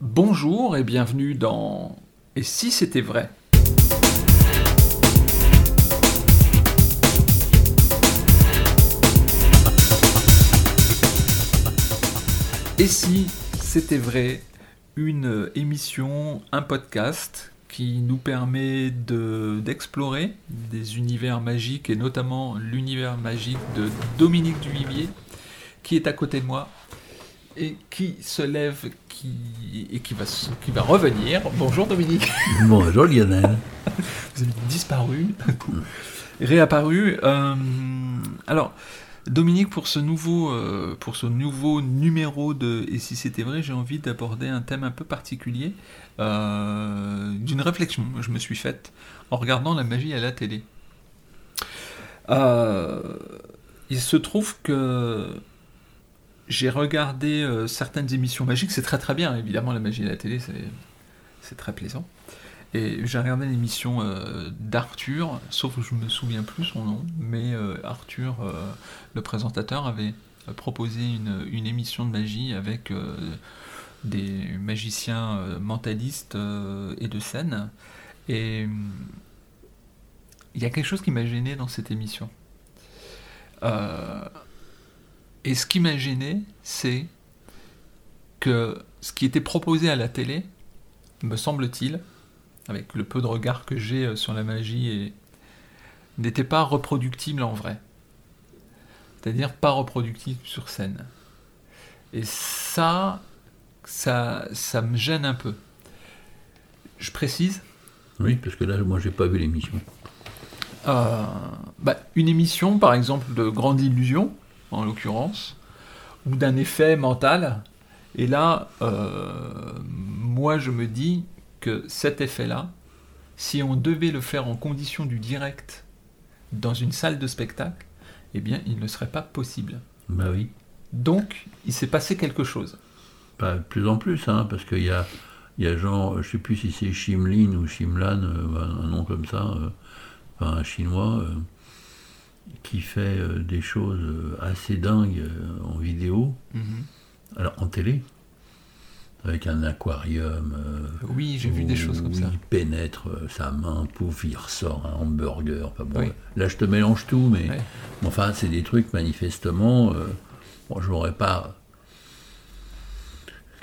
Bonjour et bienvenue dans Et si c'était vrai? Et si c'était vrai? Une émission, un podcast qui nous permet de- d'explorer des univers magiques et notamment l'univers magique de Dominique Duvivier qui est à côté de moi et qui se lève qui, et qui va, qui va revenir. Bonjour Dominique, Bonjour Lionel. vous avez disparu, d'un coup, réapparu. Euh, alors, Dominique, pour ce, nouveau, euh, pour ce nouveau numéro de Et si c'était vrai, j'ai envie d'aborder un thème un peu particulier, euh, d'une réflexion que je me suis faite en regardant la magie à la télé. Il se trouve que j'ai regardé euh, certaines émissions magiques, c'est très très bien, évidemment la magie à la télé c'est, très plaisant. Et j'ai regardé l'émission euh, d'Arthur, sauf que je me souviens plus son nom, mais euh, Arthur, le présentateur, avait proposé une, émission de magie avec des magiciens mentalistes et de scène. Et il y a quelque chose qui m'a gêné dans cette émission. Et ce qui m'a gêné, c'est que ce qui était proposé à la télé, me semble-t-il, avec le peu de regard que j'ai euh, sur la magie, et- n'était pas reproductible en vrai. C'est-à-dire pas reproductible sur scène. Et ça, ça, ça me gêne un peu. Je précise, Oui, parce que là, moi, j'ai pas vu l'émission. euh, bah, une émission, par exemple, de Grande Illusion, en l'occurrence, ou d'un effet mental. Et là, euh, moi, je me dis que cet effet-là, si on devait le faire en condition du direct dans une salle de spectacle, eh bien, il ne serait pas possible. Bah oui. Donc, il s'est passé quelque chose. Pas de plus en plus, hein, parce qu'il y a, il y a genre, je sais plus si c'est Shimlin ou Shimlan, euh, un nom comme ça, euh, enfin un chinois, euh, qui fait euh, des choses euh, assez dingues euh, en vidéo, alors en télé, avec un aquarium. euh, Oui, j'ai vu des choses comme ça. Il pénètre euh, sa main, pouf, il ressort un hamburger. Enfin, bon, Oui. Là, je te mélange tout, mais Ouais. enfin, c'est des trucs manifestement. Euh, bon, je n'aurais pas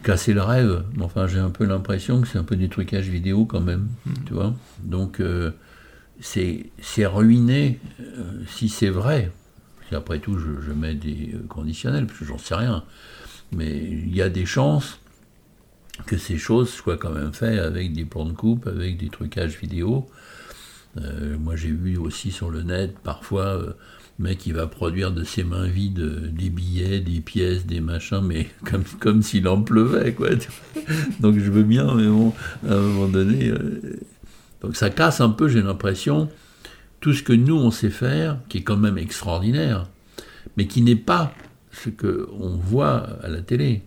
cassé le rêve, mais enfin, j'ai un peu l'impression que c'est un peu du trucage vidéo quand même, tu vois. Donc, euh, c'est ruiné euh, si c'est vrai. Qu'après tout, je, mets des euh, conditionnels, parce que j'en sais rien. Mais il y a des chances que ces choses soient quand même faites avec des plans de coupe, avec des trucages vidéo. Euh, moi, j'ai vu aussi sur le net, parfois, euh, mec qui va produire de ses mains vides des billets, des pièces, des machins, mais comme, comme s'il en pleuvait, quoi. Donc je veux bien, mais bon, à un moment donné... donc ça casse un peu, j'ai l'impression, tout ce que nous, on sait faire, qui est quand même extraordinaire, mais qui n'est pas ce qu'on voit à la télé.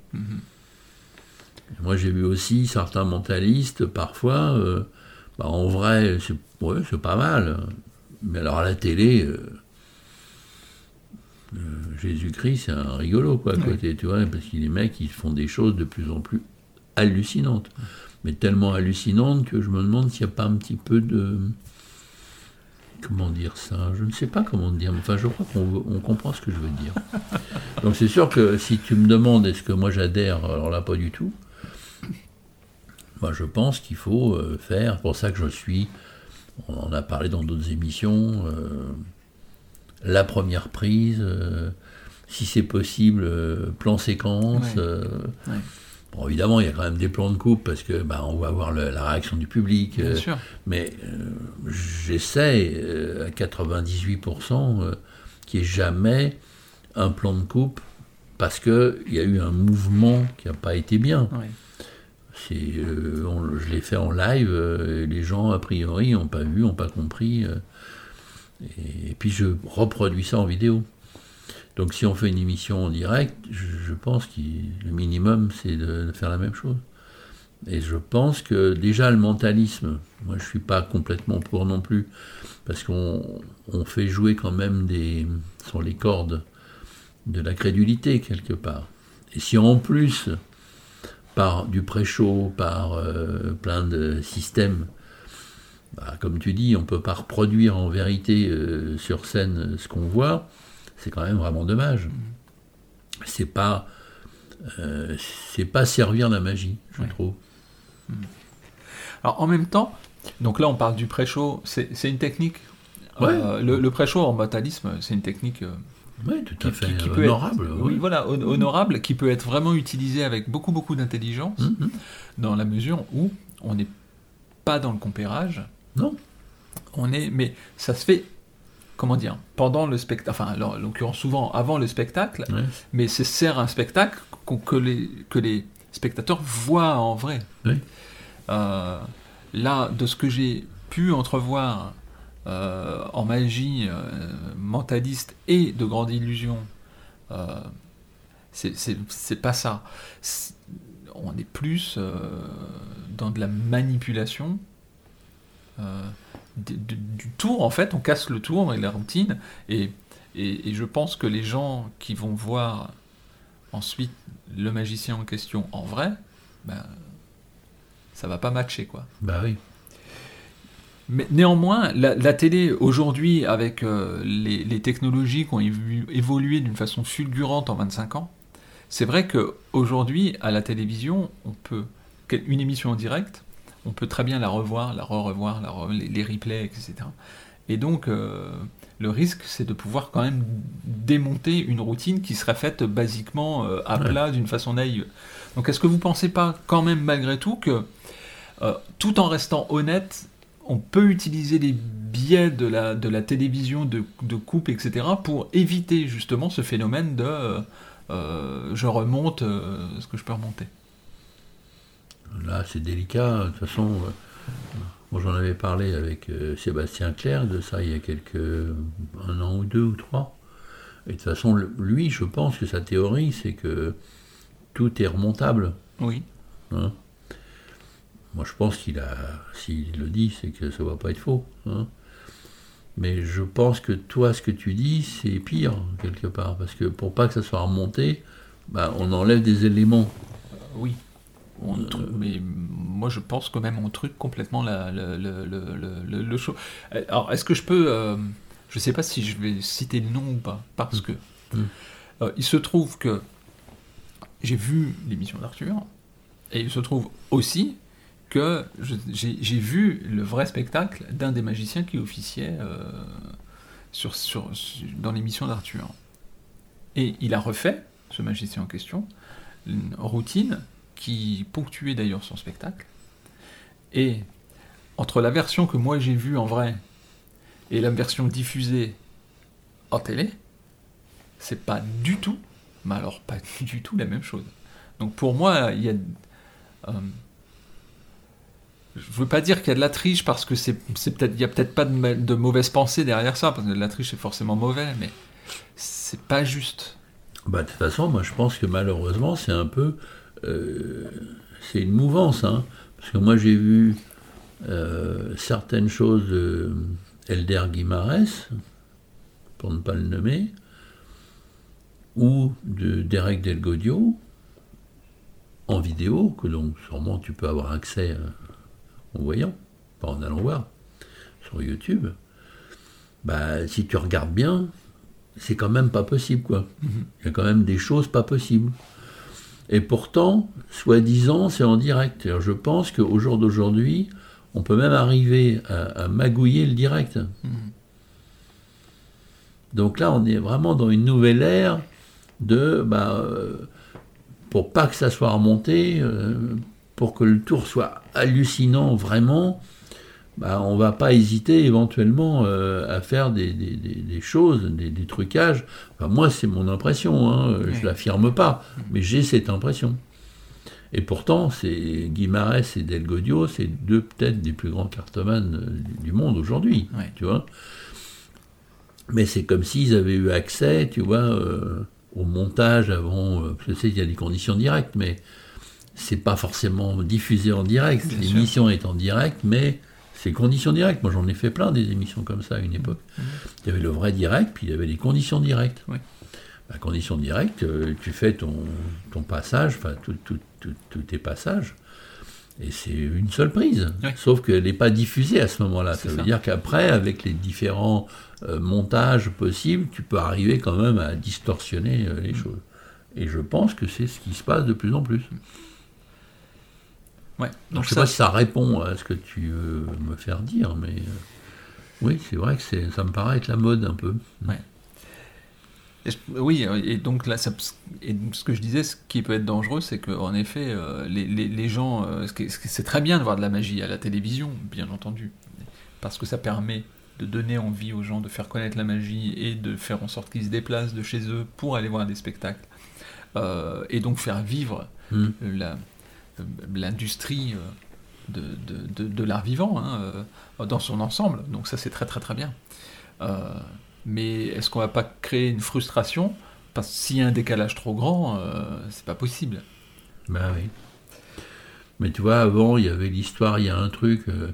Moi, j'ai vu aussi certains mentalistes, parfois, euh, bah, en vrai, c'est ouais, pas mal. Mais alors à la télé, euh, euh, Jésus-Christ, c'est un rigolo, quoi, à côté, tu vois, parce que les mecs, ils font des choses de plus en plus hallucinantes. Mais tellement hallucinantes que je me demande s'il n'y a pas un petit peu de. Comment dire ça? Je ne sais pas comment dire, mais enfin, je crois qu'on on comprend ce que je veux dire. Donc c'est sûr que si tu me demandes est-ce que moi j'adhère, alors là pas du tout. Moi je pense qu'il faut euh, faire, pour ça que je suis, on en a parlé dans d'autres émissions, euh, la première prise, euh, si c'est possible, euh, plan séquence. Ouais. Ouais. Bon, évidemment, il y a quand même des plans de coupe parce que bah, on va voir le- la réaction du public. Bien euh, sûr. mais euh, j'essaie euh, à 98% euh, qu'il n'y ait jamais un plan de coupe parce qu'il y a eu un mouvement qui n'a pas été bien. On- je l'ai fait en live, et les gens, a priori, n'ont pas vu, n'ont pas compris. et, et puis je reproduis ça en vidéo. Donc si on fait une émission en direct, je, pense que le minimum, c'est de, faire la même chose. Et je pense que déjà le mentalisme, moi je suis pas complètement pour non plus, parce qu'on on fait jouer quand même des, sur les cordes de la crédulité quelque part. Et si en plus par du pré-show, par euh, plein de systèmes. Bah, comme tu dis, on ne peut pas reproduire en vérité euh, sur scène ce qu'on voit. C'est quand même vraiment dommage. C'est pas, euh, c'est pas servir la magie, je trouve. Alors en même temps, donc là on parle du pré-show, c'est une technique. le, le pré-show en mentalisme, c'est une technique oui, tout à fait honorable. oui. voilà, honorable, qui peut être vraiment utilisé avec beaucoup, beaucoup d'intelligence, mm-hmm. dans la mesure où on n'est pas dans le compérage. Non. On est, mais ça se fait, comment dire, pendant le spectacle, enfin, en l'occurrence souvent avant le spectacle, mais c'est sert un spectacle que les, que les spectateurs voient en vrai. Euh, là, de ce que j'ai pu entrevoir euh, en magie euh, mentaliste et de grande illusion, c'est pas ça. on est plus dans de la manipulation du, tour, en fait, on casse le tour et la routine, et, et, je pense que les gens qui vont voir ensuite le magicien en question en vrai, ben, ça va pas matcher, quoi. Bah oui. Mais néanmoins, la, télé aujourd'hui, avec euh, les, technologies qui ont évolué d'une façon fulgurante en 25 ans, c'est vrai qu'aujourd'hui, à la télévision, on peut une émission en direct, on peut très bien la revoir, la re-revoir, les, replays, etc. Et donc, euh, le risque, c'est de pouvoir quand même démonter une routine qui serait faite basiquement euh, à plat, d'une façon naïve. Donc, est-ce que vous ne pensez pas quand même malgré tout que, tout en restant honnête, on peut utiliser les biais de la, de la télévision, de, de coupe, etc., pour éviter justement ce phénomène de euh, euh, je remonte euh, ce que je peux remonter? Là, c'est délicat. De toute façon, moi j'en avais parlé avec Sébastien Claire de ça il y a quelques. un an ou deux ou trois. Et de toute façon, lui, je pense que sa théorie, c'est que tout est remontable. Oui. Hein moi, je pense qu'il a, s'il le dit, c'est que ça ne va pas être faux. Hein. Mais je pense que toi, ce que tu dis, c'est pire, quelque part. Parce que pour pas que ça soit remonté, bah, on enlève des éléments. Euh, oui. Euh, mais moi, je pense quand même on truc complètement la, le, le, le, show. Alors, est-ce que je peux. Euh, je ne sais pas si je vais citer le nom ou pas. Parce que. Mm. il se trouve que j'ai vu l'émission d'Arthur. Et il se trouve aussi que j'ai vu le vrai spectacle d'un des magiciens qui officiait euh, sur, sur, dans l'émission d'Arthur. Et il a refait, ce magicien en question, une routine qui ponctuait d'ailleurs son spectacle. Et entre la version que moi j'ai vue en vrai et la version diffusée en télé, c'est pas du tout, mais alors pas du tout la même chose. Donc pour moi, il y a. Euh, je veux pas dire qu'il y a de la triche parce que c'est peut-être il a peut-être pas de, de, mauvaise pensée derrière ça parce que la triche est forcément mauvais mais c'est pas juste. Bah, de toute façon, moi je pense que malheureusement c'est un peu c'est une mouvance hein, parce que moi j'ai vu euh, certaines choses de Elder Guimarès pour ne pas le nommer ou de Derek Delgodio en vidéo que donc sûrement tu peux avoir accès à en voyant, pas en allant voir, sur YouTube, bah, si tu regardes bien, c'est quand même pas possible, quoi. Mhm. Il y a quand même des choses pas possibles. Et pourtant, soi-disant, c'est en direct. Alors, je pense qu'au jour d'aujourd'hui, on peut même arriver à, magouiller le direct. Mhm. Donc là, on est vraiment dans une nouvelle ère de, bah, euh, pour pas que ça soit remonté, euh, pour que le tour soit hallucinant vraiment, bah, on va pas hésiter éventuellement euh, à faire des, choses, des, trucages. moi, c'est mon impression, hein, je l'affirme pas, mais j'ai cette impression. Et pourtant, c'est Guimarès et Delgodio, c'est deux peut-être des plus grands cartomanes euh, du monde aujourd'hui, tu vois. Mais c'est comme s'ils avaient eu accès, tu vois, euh, au montage avant. je sais qu'il y a des conditions directes, mais c'est pas forcément diffusé en direct. L'émission est en direct, mais c'est conditions directes. Moi, j'en ai fait plein des émissions comme ça à une époque. Mmh. Il y avait le vrai direct, puis il y avait les conditions directes. à condition directe, euh, tu fais ton, ton passage, enfin tous tes passages, et c'est une seule prise. Sauf qu'elle n'est pas diffusée à ce moment-là. Ça, veut dire qu'après, avec les différents euh, montages possibles, tu peux arriver quand même à distorsionner euh, les mm. choses. Et je pense que c'est ce qui se passe de plus en plus. Ouais. Donc, je ne sais pas si ça répond à ce que tu veux me faire dire, mais oui, c'est vrai que ça me paraît être la mode un peu. Ouais. Oui, et donc là, ça, et ce que je disais, ce qui peut être dangereux, c'est qu'en effet, euh, les, les, gens, euh, c'est très bien de voir de la magie à la télévision, bien entendu, parce que ça permet de donner envie aux gens de faire connaître la magie et de faire en sorte qu'ils se déplacent de chez eux pour aller voir des spectacles, euh, et donc faire vivre hmm. L'industrie de, de, de l'art vivant hein, dans son ensemble. Donc ça, c'est très très très bien. Mais est-ce qu'on va pas créer une frustration? Parce que s'il y a un décalage trop grand, euh, c'est pas possible. Ben oui. Mais tu vois, avant, il y avait l'histoire, il y a un truc euh,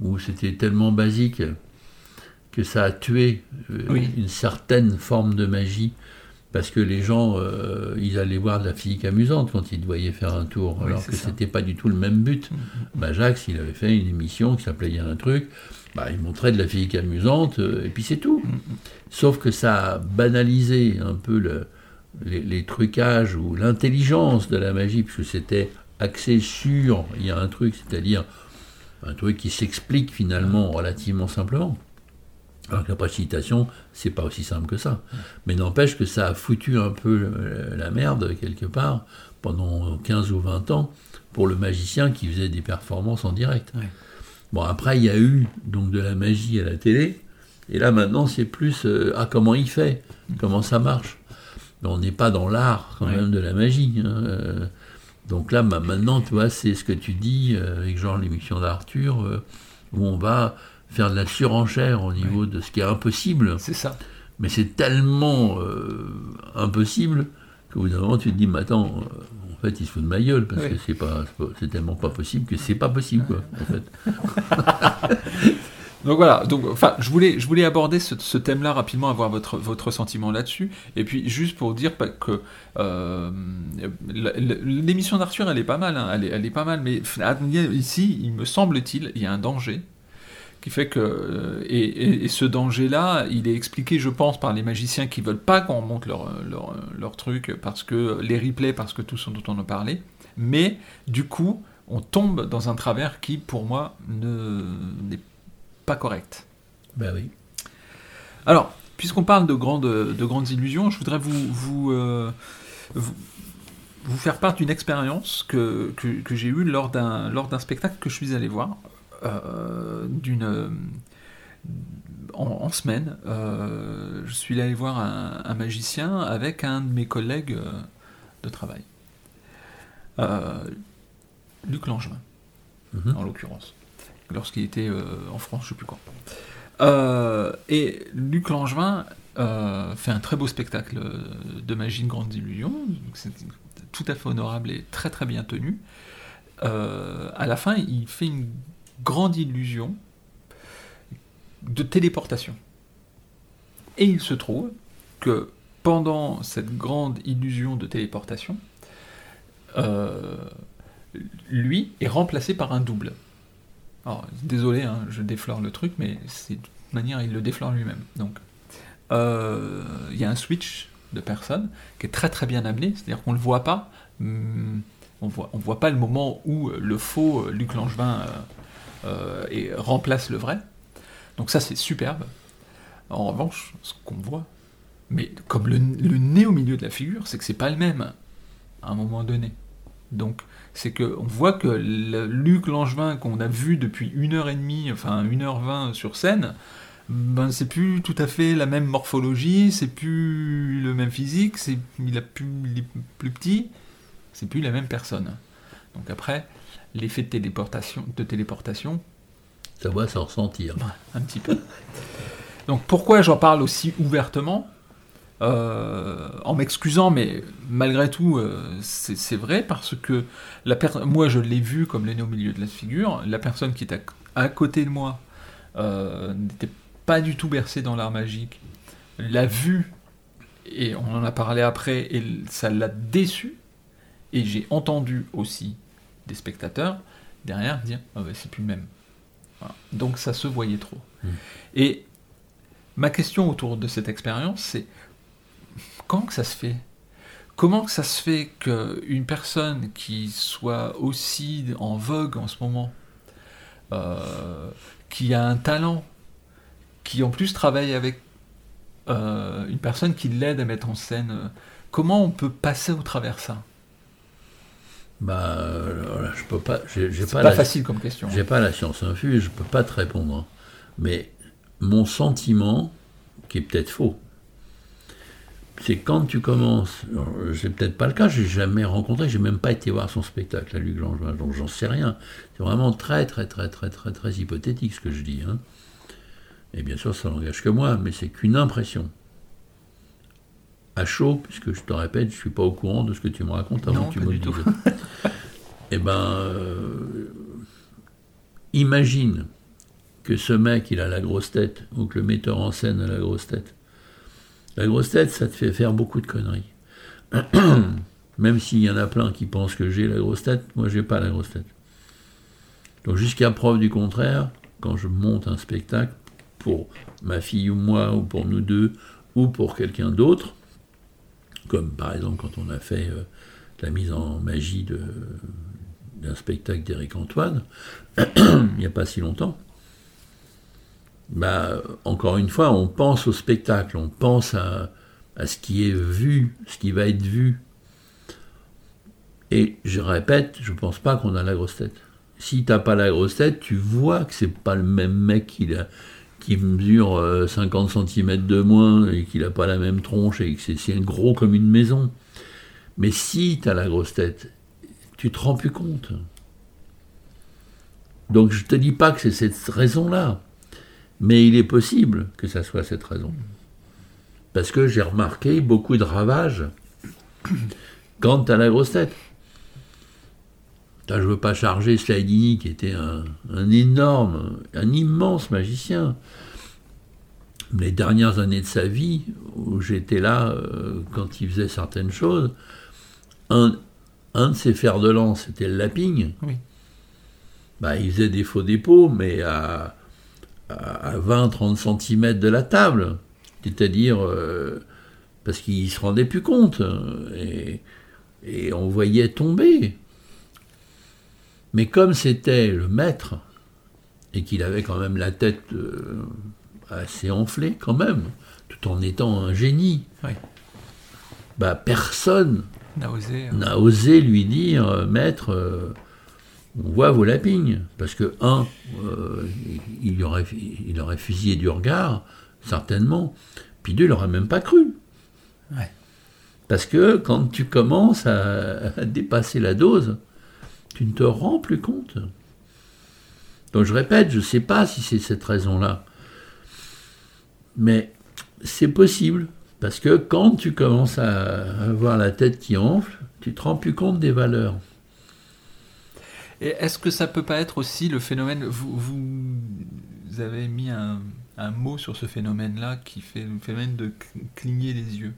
où c'était tellement basique que ça a tué euh, une certaine forme de magie. Parce que les gens, euh, ils allaient voir de la physique amusante quand ils voyaient faire un tour, alors que c'était pas du tout le même but. Mm, mm. Bah, Jacques, il avait fait une émission qui s'appelait Il y a un truc, bah, il montrait de la physique amusante, euh, et puis c'est tout. Mm. Sauf que ça a banalisé un peu le, les, trucages ou l'intelligence de la magie, puisque c'était axé sur, il y a un truc, c'est-à-dire un truc qui s'explique finalement relativement simplement. Alors que la précipitation, c'est pas aussi simple que ça. Mais n'empêche que ça a foutu un peu euh, la merde quelque part pendant 15 ou 20 ans pour le magicien qui faisait des performances en direct. Bon, après, il y a eu donc de la magie à la télé, et là maintenant, c'est plus euh, ah comment il fait, comment ça marche? Mais on n'est pas dans l'art quand même de la magie. Hein, euh. donc là, bah, maintenant, tu vois, c'est ce que tu dis euh, avec genre l'émission d'Arthur, où on va faire de la surenchère au niveau de ce qui est impossible. C'est ça. Mais c'est tellement impossible qu'au bout d'un moment, tu te dis, mais attends, en fait, il se fout de ma gueule, parce que c'est pas, c'est tellement pas possible que c'est pas possible, quoi, en fait. donc voilà, donc, enfin, je voulais, je voulais aborder ce, thème-là rapidement, avoir votre, votre sentiment là-dessus, et puis juste pour dire que euh, l'émission d'Arthur, elle est pas mal, hein, elle, est, elle est pas mal, mais ici, il me semble-t-il, il y a un danger, qui fait que euh, et, ce danger-là, il est expliqué, je pense, par les magiciens qui veulent pas qu'on monte leur, leur, leur, truc parce que les replays, parce que tout ce dont on a parlé, mais du coup, on tombe dans un travers qui, pour moi, n'est pas correct. Ben oui. Alors, puisqu'on parle de grandes, de grandes illusions, je voudrais vous, vous, euh, vous, vous, faire part d'une expérience que, que, que j'ai eue lors d'un spectacle que je suis allé voir. Euh, d'une en, semaine, euh, je suis allé voir un, magicien avec un de mes collègues euh, de travail. Luc Langevin, mhm. en l'occurrence, lorsqu'il était en France, je ne sais plus quand. et Luc Langevin fait un très beau spectacle de magie, une grande illusion, c'est tout à fait honorable et très très bien tenu. à la fin, il fait une grande illusion de téléportation. Et il se trouve que pendant cette grande illusion de téléportation, euh, lui est remplacé par un double. Alors, désolé, hein, je déflore le truc, mais c'est de toute manière, il le déflore lui-même. Donc, euh, il y a un switch de personne qui est très très bien amené, c'est-à-dire qu'on ne le voit pas, hum, on on voit pas le moment où le faux Luc Langevin euh, euh, et remplace le vrai. Donc ça c'est superbe. En revanche, ce qu'on voit, mais comme le, nez au milieu de la figure, c'est que c'est pas le même à un moment donné. Donc c'est que on voit que le Luc Langevin qu'on a vu depuis une heure et demie, enfin une heure vingt sur scène, ben c'est plus tout à fait la même morphologie, c'est plus le même physique, c'est il a plus est plus petit, c'est plus la même personne. Donc après, l'effet de téléportation, de téléportation. Ça va s'en ressentir. Un petit peu. Donc pourquoi j'en parle aussi ouvertement euh, en m'excusant, mais malgré tout, euh, c'est vrai, parce que la moi je l'ai vu comme l'aîné au milieu de la figure, la personne qui est à, côté de moi euh, n'était pas du tout bercée dans l'art magique, l'a vu et on en a parlé après, et ça l'a déçu. Et j'ai entendu aussi des spectateurs derrière dire ah ben, c'est plus le même. Donc ça se voyait trop. Mmh. Et ma question autour de cette expérience, c'est comment que ça se fait? Comment que ça se fait qu'une personne qui soit aussi en vogue en ce moment, euh, qui a un talent, qui en plus travaille avec euh, une personne qui l'aide à mettre en scène, euh, comment on peut passer au travers ça? Bah, voilà, je peux pas. J'ai, pas, pas facile comme question. J'ai pas la science infuse, je peux pas te répondre. Mais mon sentiment, qui est peut-être faux, c'est quand tu commences, c'est peut-être pas le cas, j'ai jamais rencontré, j'ai même pas été voir son spectacle à Luc Langevin, donc j'en sais rien. C'est vraiment très très très très très très hypothétique ce que je dis. Hein. Et bien sûr, ça n'engage que moi, mais c'est qu'une impression. À chaud, puisque je te répète, je suis pas au courant de ce que tu me racontes avant que tu me le dises. eh ben, euh, imagine que ce mec, il a la grosse tête, ou que le metteur en scène a la grosse tête la grosse tête, ça te fait faire beaucoup de conneries. Même s'il y en a plein qui pensent que j'ai la grosse tête, moi j'ai pas la grosse tête. Donc jusqu'à preuve du contraire, quand je monte un spectacle pour ma fille ou moi, ou pour nous deux, ou pour quelqu'un d'autre, comme par exemple quand on a fait euh, la mise en magie d'un spectacle d'Éric Antoine, il n'y a pas si longtemps, bah, encore une fois, on pense au spectacle, on pense à, ce qui est vu, ce qui va être vu. Et je répète, je ne pense pas qu'on a la grosse tête. Si tu n'as pas la grosse tête, tu vois que c'est pas le même mec qui, qui mesure 50 euh, cm de moins et qu'il n'a pas la même tronche et que c'est gros comme une maison. Mais si tu as la grosse tête, tu te rends plus compte. Donc je ne te dis pas que c'est cette raison-là. Mais il est possible que ça soit cette raison. Parce que j'ai remarqué beaucoup de ravages quant à la grosse tête. Je ne veux pas charger Slidini, qui était un, énorme, un immense magicien. Les dernières années de sa vie, où j'étais là euh, quand il faisait certaines choses, un, de ses fers de lance, c'était le lapping. Bah, il faisait des faux dépôts, mais à, à 20-30 cm de la table. C'est-à-dire, euh, parce qu'il ne se rendait plus compte. Et, on voyait tomber. Mais comme c'était le maître, et qu'il avait quand même la tête euh, assez enflée quand même, tout en étant un génie, bah, personne n'a osé, hein. osé, lui dire, maître, on voit vos lapines. Parce que, un, euh, il, aurait, il aurait fusillé du regard, certainement. Puis deux, il n'aurait même pas cru. Parce que quand tu commences à, dépasser la dose, tu ne te rends plus compte. Donc je répète, je ne sais pas si c'est cette raison-là. Mais c'est possible. Parce que quand tu commences à avoir la tête qui enfle, tu te rends plus compte des valeurs. Et est-ce que ça peut pas être aussi le phénomène vous, vous avez mis un, un mot sur ce phénomène-là qui fait le phénomène de cligner les yeux.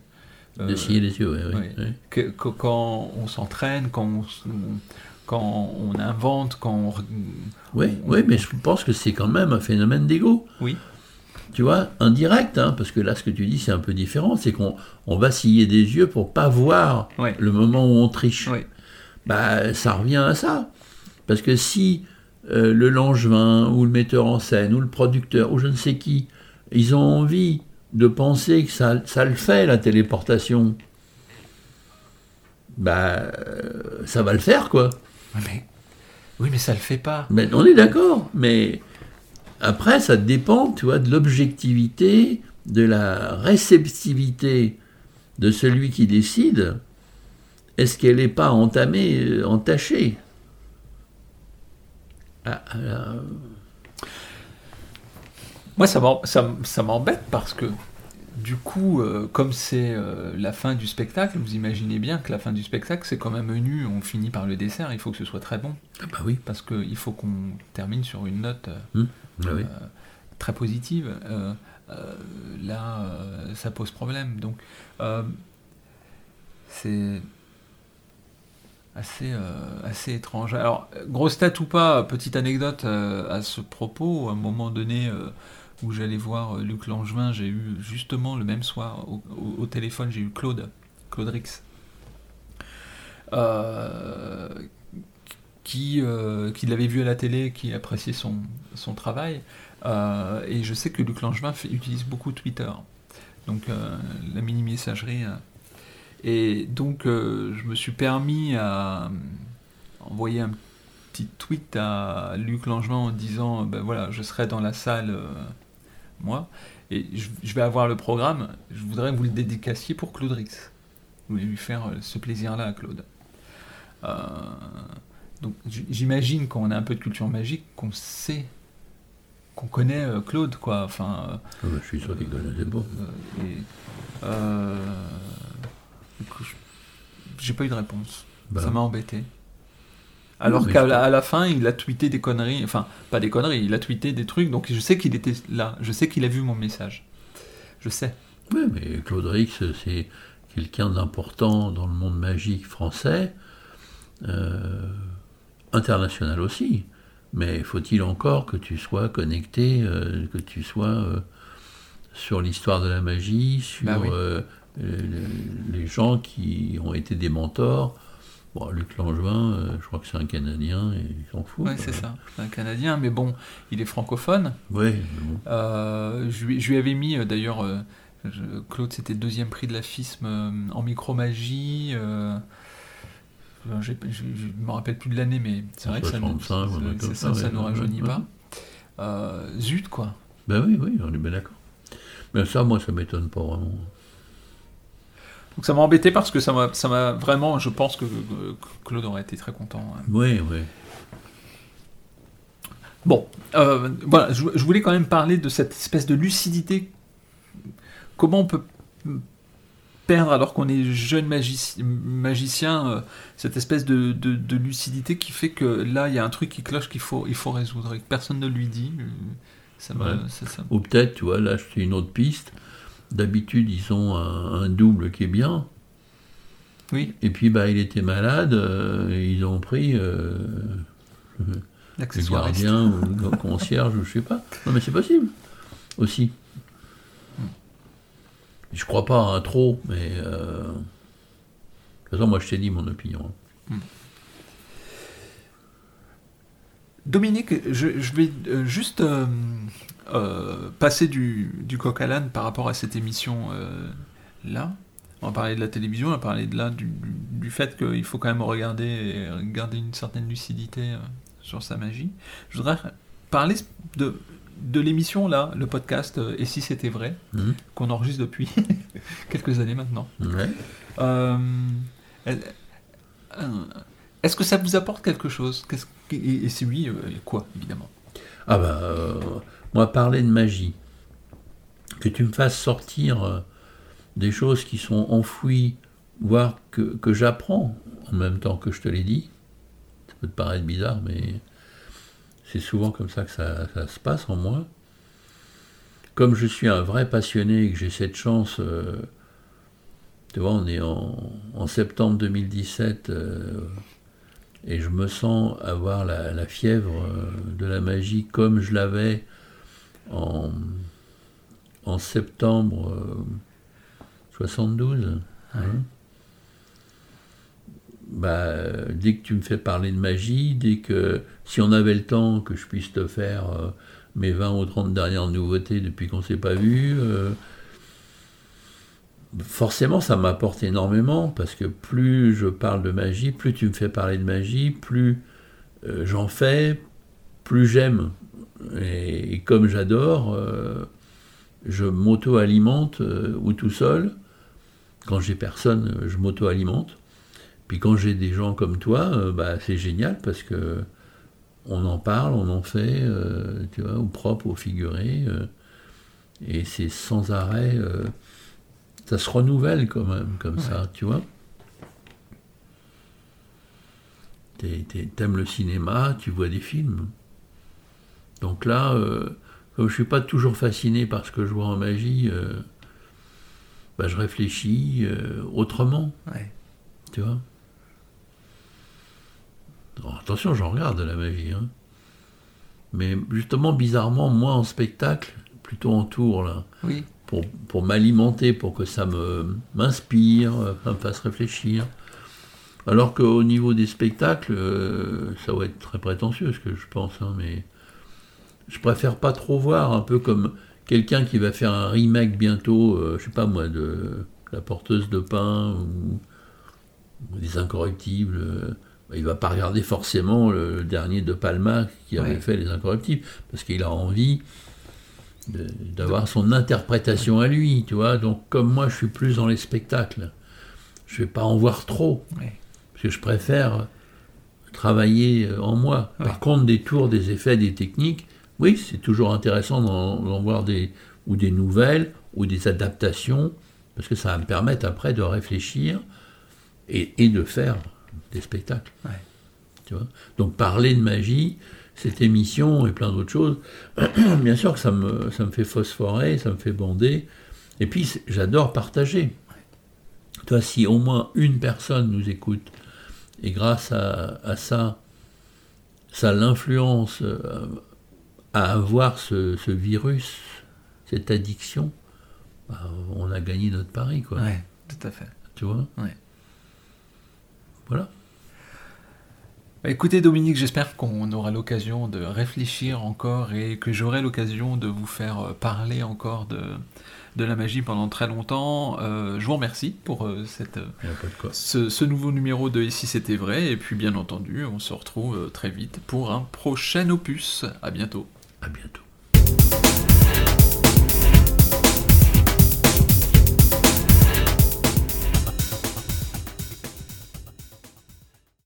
de cligner les yeux, oui. oui. Que, quand on s'entraîne, quand on, quand on invente, quand on... Oui, oui mais je pense que c'est quand même un phénomène d'ego. Oui. Tu vois, indirect, hein, parce que là, ce que tu dis, c'est un peu différent, c'est qu'on on va scier des yeux pour pas voir le moment où on triche. Bah, ça revient à ça. Parce que si euh, le langevin ou le metteur en scène ou le producteur ou je ne sais qui, ils ont envie de penser que ça, ça le fait la téléportation, bah euh, ça va le faire quoi. Mais, oui, mais ça le fait pas. Mais on est d'accord, mais après ça dépend, tu vois, de l'objectivité, de la réceptivité de celui qui décide. Est-ce qu'elle n'est pas entamée, euh, entachée? Ah, Moi, ça m'embête parce que, du coup, euh, comme c'est euh, la fin du spectacle, vous imaginez bien que la fin du spectacle, c'est comme un menu, on finit par le dessert, il faut que ce soit très bon. Ah bah oui. Parce qu'il faut qu'on termine sur une note euh, mmh. ah très positive. là, ça pose problème. Donc, c'est assez, assez étrange. Alors, grosse tête ou pas, petite anecdote à ce propos, à un moment donné où j'allais voir Luc Langevin, j'ai eu justement le même soir au, téléphone, j'ai eu Claude, Claude Rix, qui, qui l'avait vu à la télé, qui appréciait son, son travail. Euh, et je sais que Luc Langevin utilise beaucoup Twitter, donc euh, la mini-messagerie. Euh. Et donc je me suis permis à envoyer un petit tweet à Luc Langevin en disant ben voilà, je serai dans la salle, moi, et je, vais avoir le programme, je voudrais que vous le dédicaciez pour Claude Rix. Vous voulez lui faire ce plaisir-là à Claude. donc j'imagine qu'on a un peu de culture magique, qu'on sait qu'on connaît euh, Claude, quoi. Enfin, euh, je suis sûr qu'il connaissait pas. Euh, j'ai pas eu de réponse. Bah. Ça m'a embêté. Alors qu'à la, fin, il a tweeté des conneries, enfin, pas des conneries, il a tweeté des trucs, donc je sais qu'il était là, je sais qu'il a vu mon message. Je sais. Oui, mais Claude Rix, c'est quelqu'un d'important dans le monde magique français, international aussi. Mais faut-il encore que tu sois connecté, euh, que tu sois euh, sur l'histoire de la magie, sur bah euh, les, gens qui ont été des mentors Bon, Luc Langevin, je crois que c'est un Canadien et il s'en fout. Oui, c'est ça, c'est un Canadien, mais bon, il est francophone. Oui. je, lui, avais mis d'ailleurs, Claude, c'était le deuxième prix de la FISM en micromagie. Je ne me rappelle plus de l'année, mais c'est vrai que ça ne nous, rajeunit pas. Euh, zut, quoi. Ben oui, oui, on est bien d'accord. Mais ça, moi, ça m'étonne pas vraiment. Donc ça m'a embêté parce que ça m'a vraiment, je pense que, Claude aurait été très content. Hein. Oui, oui. Bon, euh, voilà, je, voulais quand même parler de cette espèce de lucidité. Comment on peut alors qu'on est jeune magicien, euh, cette espèce de, lucidité qui fait que là, il y a un truc qui cloche qu'il faut, il faut résoudre et que personne ne lui dit. Euh, ça Ou peut-être, tu vois, là, c'est une autre piste. D'habitude, ils ont un, double qui est bien. Oui. Et puis, bah, il était malade, euh, ils ont pris euh, le gardien ou le concierge, ou je sais pas. Non, mais c'est possible aussi. Je crois pas à trop, mais. Euh... De toute façon, moi, je t'ai dit mon opinion. Dominique, je, vais euh, juste euh, passer du, du coq à l'âne par rapport à cette émission-là. on va parler de la télévision, on va parler de là, du, du fait qu'il faut quand même regarder et garder une certaine lucidité sur sa magie. Je voudrais parler de, de l'émission là, le podcast euh, Et si c'était vrai, mhm. qu'on enregistre depuis quelques années maintenant. Euh, euh, est-ce que ça vous apporte quelque chose? Et, si oui, quoi, évidemment? Ah bah, moi, parler de magie, que tu me fasses sortir des choses qui sont enfouies, voire que, que j'apprends en même temps que je te l'ai dit, ça peut te paraître bizarre, mais c'est souvent comme ça que ça, se passe en moi. Comme je suis un vrai passionné et que j'ai cette chance, euh, tu vois, on est en, septembre 2017 euh, et je me sens avoir la, fièvre euh, de la magie comme je l'avais en, en septembre 72 bah, dès que tu me fais parler de magie, dès que si on avait le temps que je puisse te faire euh, mes 20 ou 30 dernières nouveautés depuis qu'on ne s'est pas vu, euh, forcément ça m'apporte énormément parce que plus je parle de magie, plus tu me fais parler de magie, plus euh, j'en fais, plus j'aime. Et, et, comme j'adore, je m'auto-alimente ou tout seul. Quand j'ai personne, je m'auto-alimente. Puis quand j'ai des gens comme toi, euh, bah, c'est génial parce que on en parle, on en fait, euh, tu vois, au propre, au figuré, euh, et c'est sans arrêt, ça se renouvelle quand même comme ça, tu vois. T'aimes le cinéma, tu vois des films. Donc là, Comme je suis pas toujours fasciné par ce que je vois en magie, euh, bah, je réfléchis euh, autrement. Ouais. Tu vois? Alors, Attention, j'en regarde de la magie. hein. Mais justement, bizarrement, moi en spectacle, plutôt en tour, là, Oui. pour, pour m'alimenter, pour que ça me m'inspire, euh, ça me fasse réfléchir. Alors qu'au niveau des spectacles, euh, ça va être très prétentieux ce que je pense, hein, mais je préfère pas trop voir, un peu comme quelqu'un qui va faire un remake bientôt, euh, je sais pas moi, de La porteuse de pain ou, ou des incorruptibles. euh, bah, il va pas regarder forcément le, le dernier de Palma qui avait Ouais. fait les incorruptibles, parce qu'il a envie d'avoir son interprétation à lui, tu vois. Donc comme moi je suis plus dans les spectacles, je vais pas en voir trop, Ouais. parce que je préfère travailler euh, en moi. Ouais. Par contre, des tours, des effets, des techniques, oui, c'est toujours intéressant d'en voir des ou des nouvelles ou des adaptations, parce que ça va me permettre après de réfléchir et, et de faire des spectacles. Ouais. Tu vois? Donc parler de magie, cette émission et plein d'autres choses, bien sûr que ça me, ça me fait phosphorer, ça me fait bander. Et puis j'adore partager. Toi, si au moins une personne nous écoute, et grâce à, à ça, ça l'influence euh, à avoir ce, ce virus, cette addiction, bah, on a gagné notre pari, quoi. Ouais, tout à fait. Tu vois? Ouais. Voilà. Bah, Écoutez Dominique, j'espère qu'on aura l'occasion de réfléchir encore et que j'aurai l'occasion de vous faire euh, parler encore de, de la magie pendant très longtemps. Euh, je vous remercie pour euh, cette, ce, ce nouveau numéro de Ici c'était vrai et puis bien entendu on se retrouve très vite pour un prochain opus. À bientôt. À bientôt.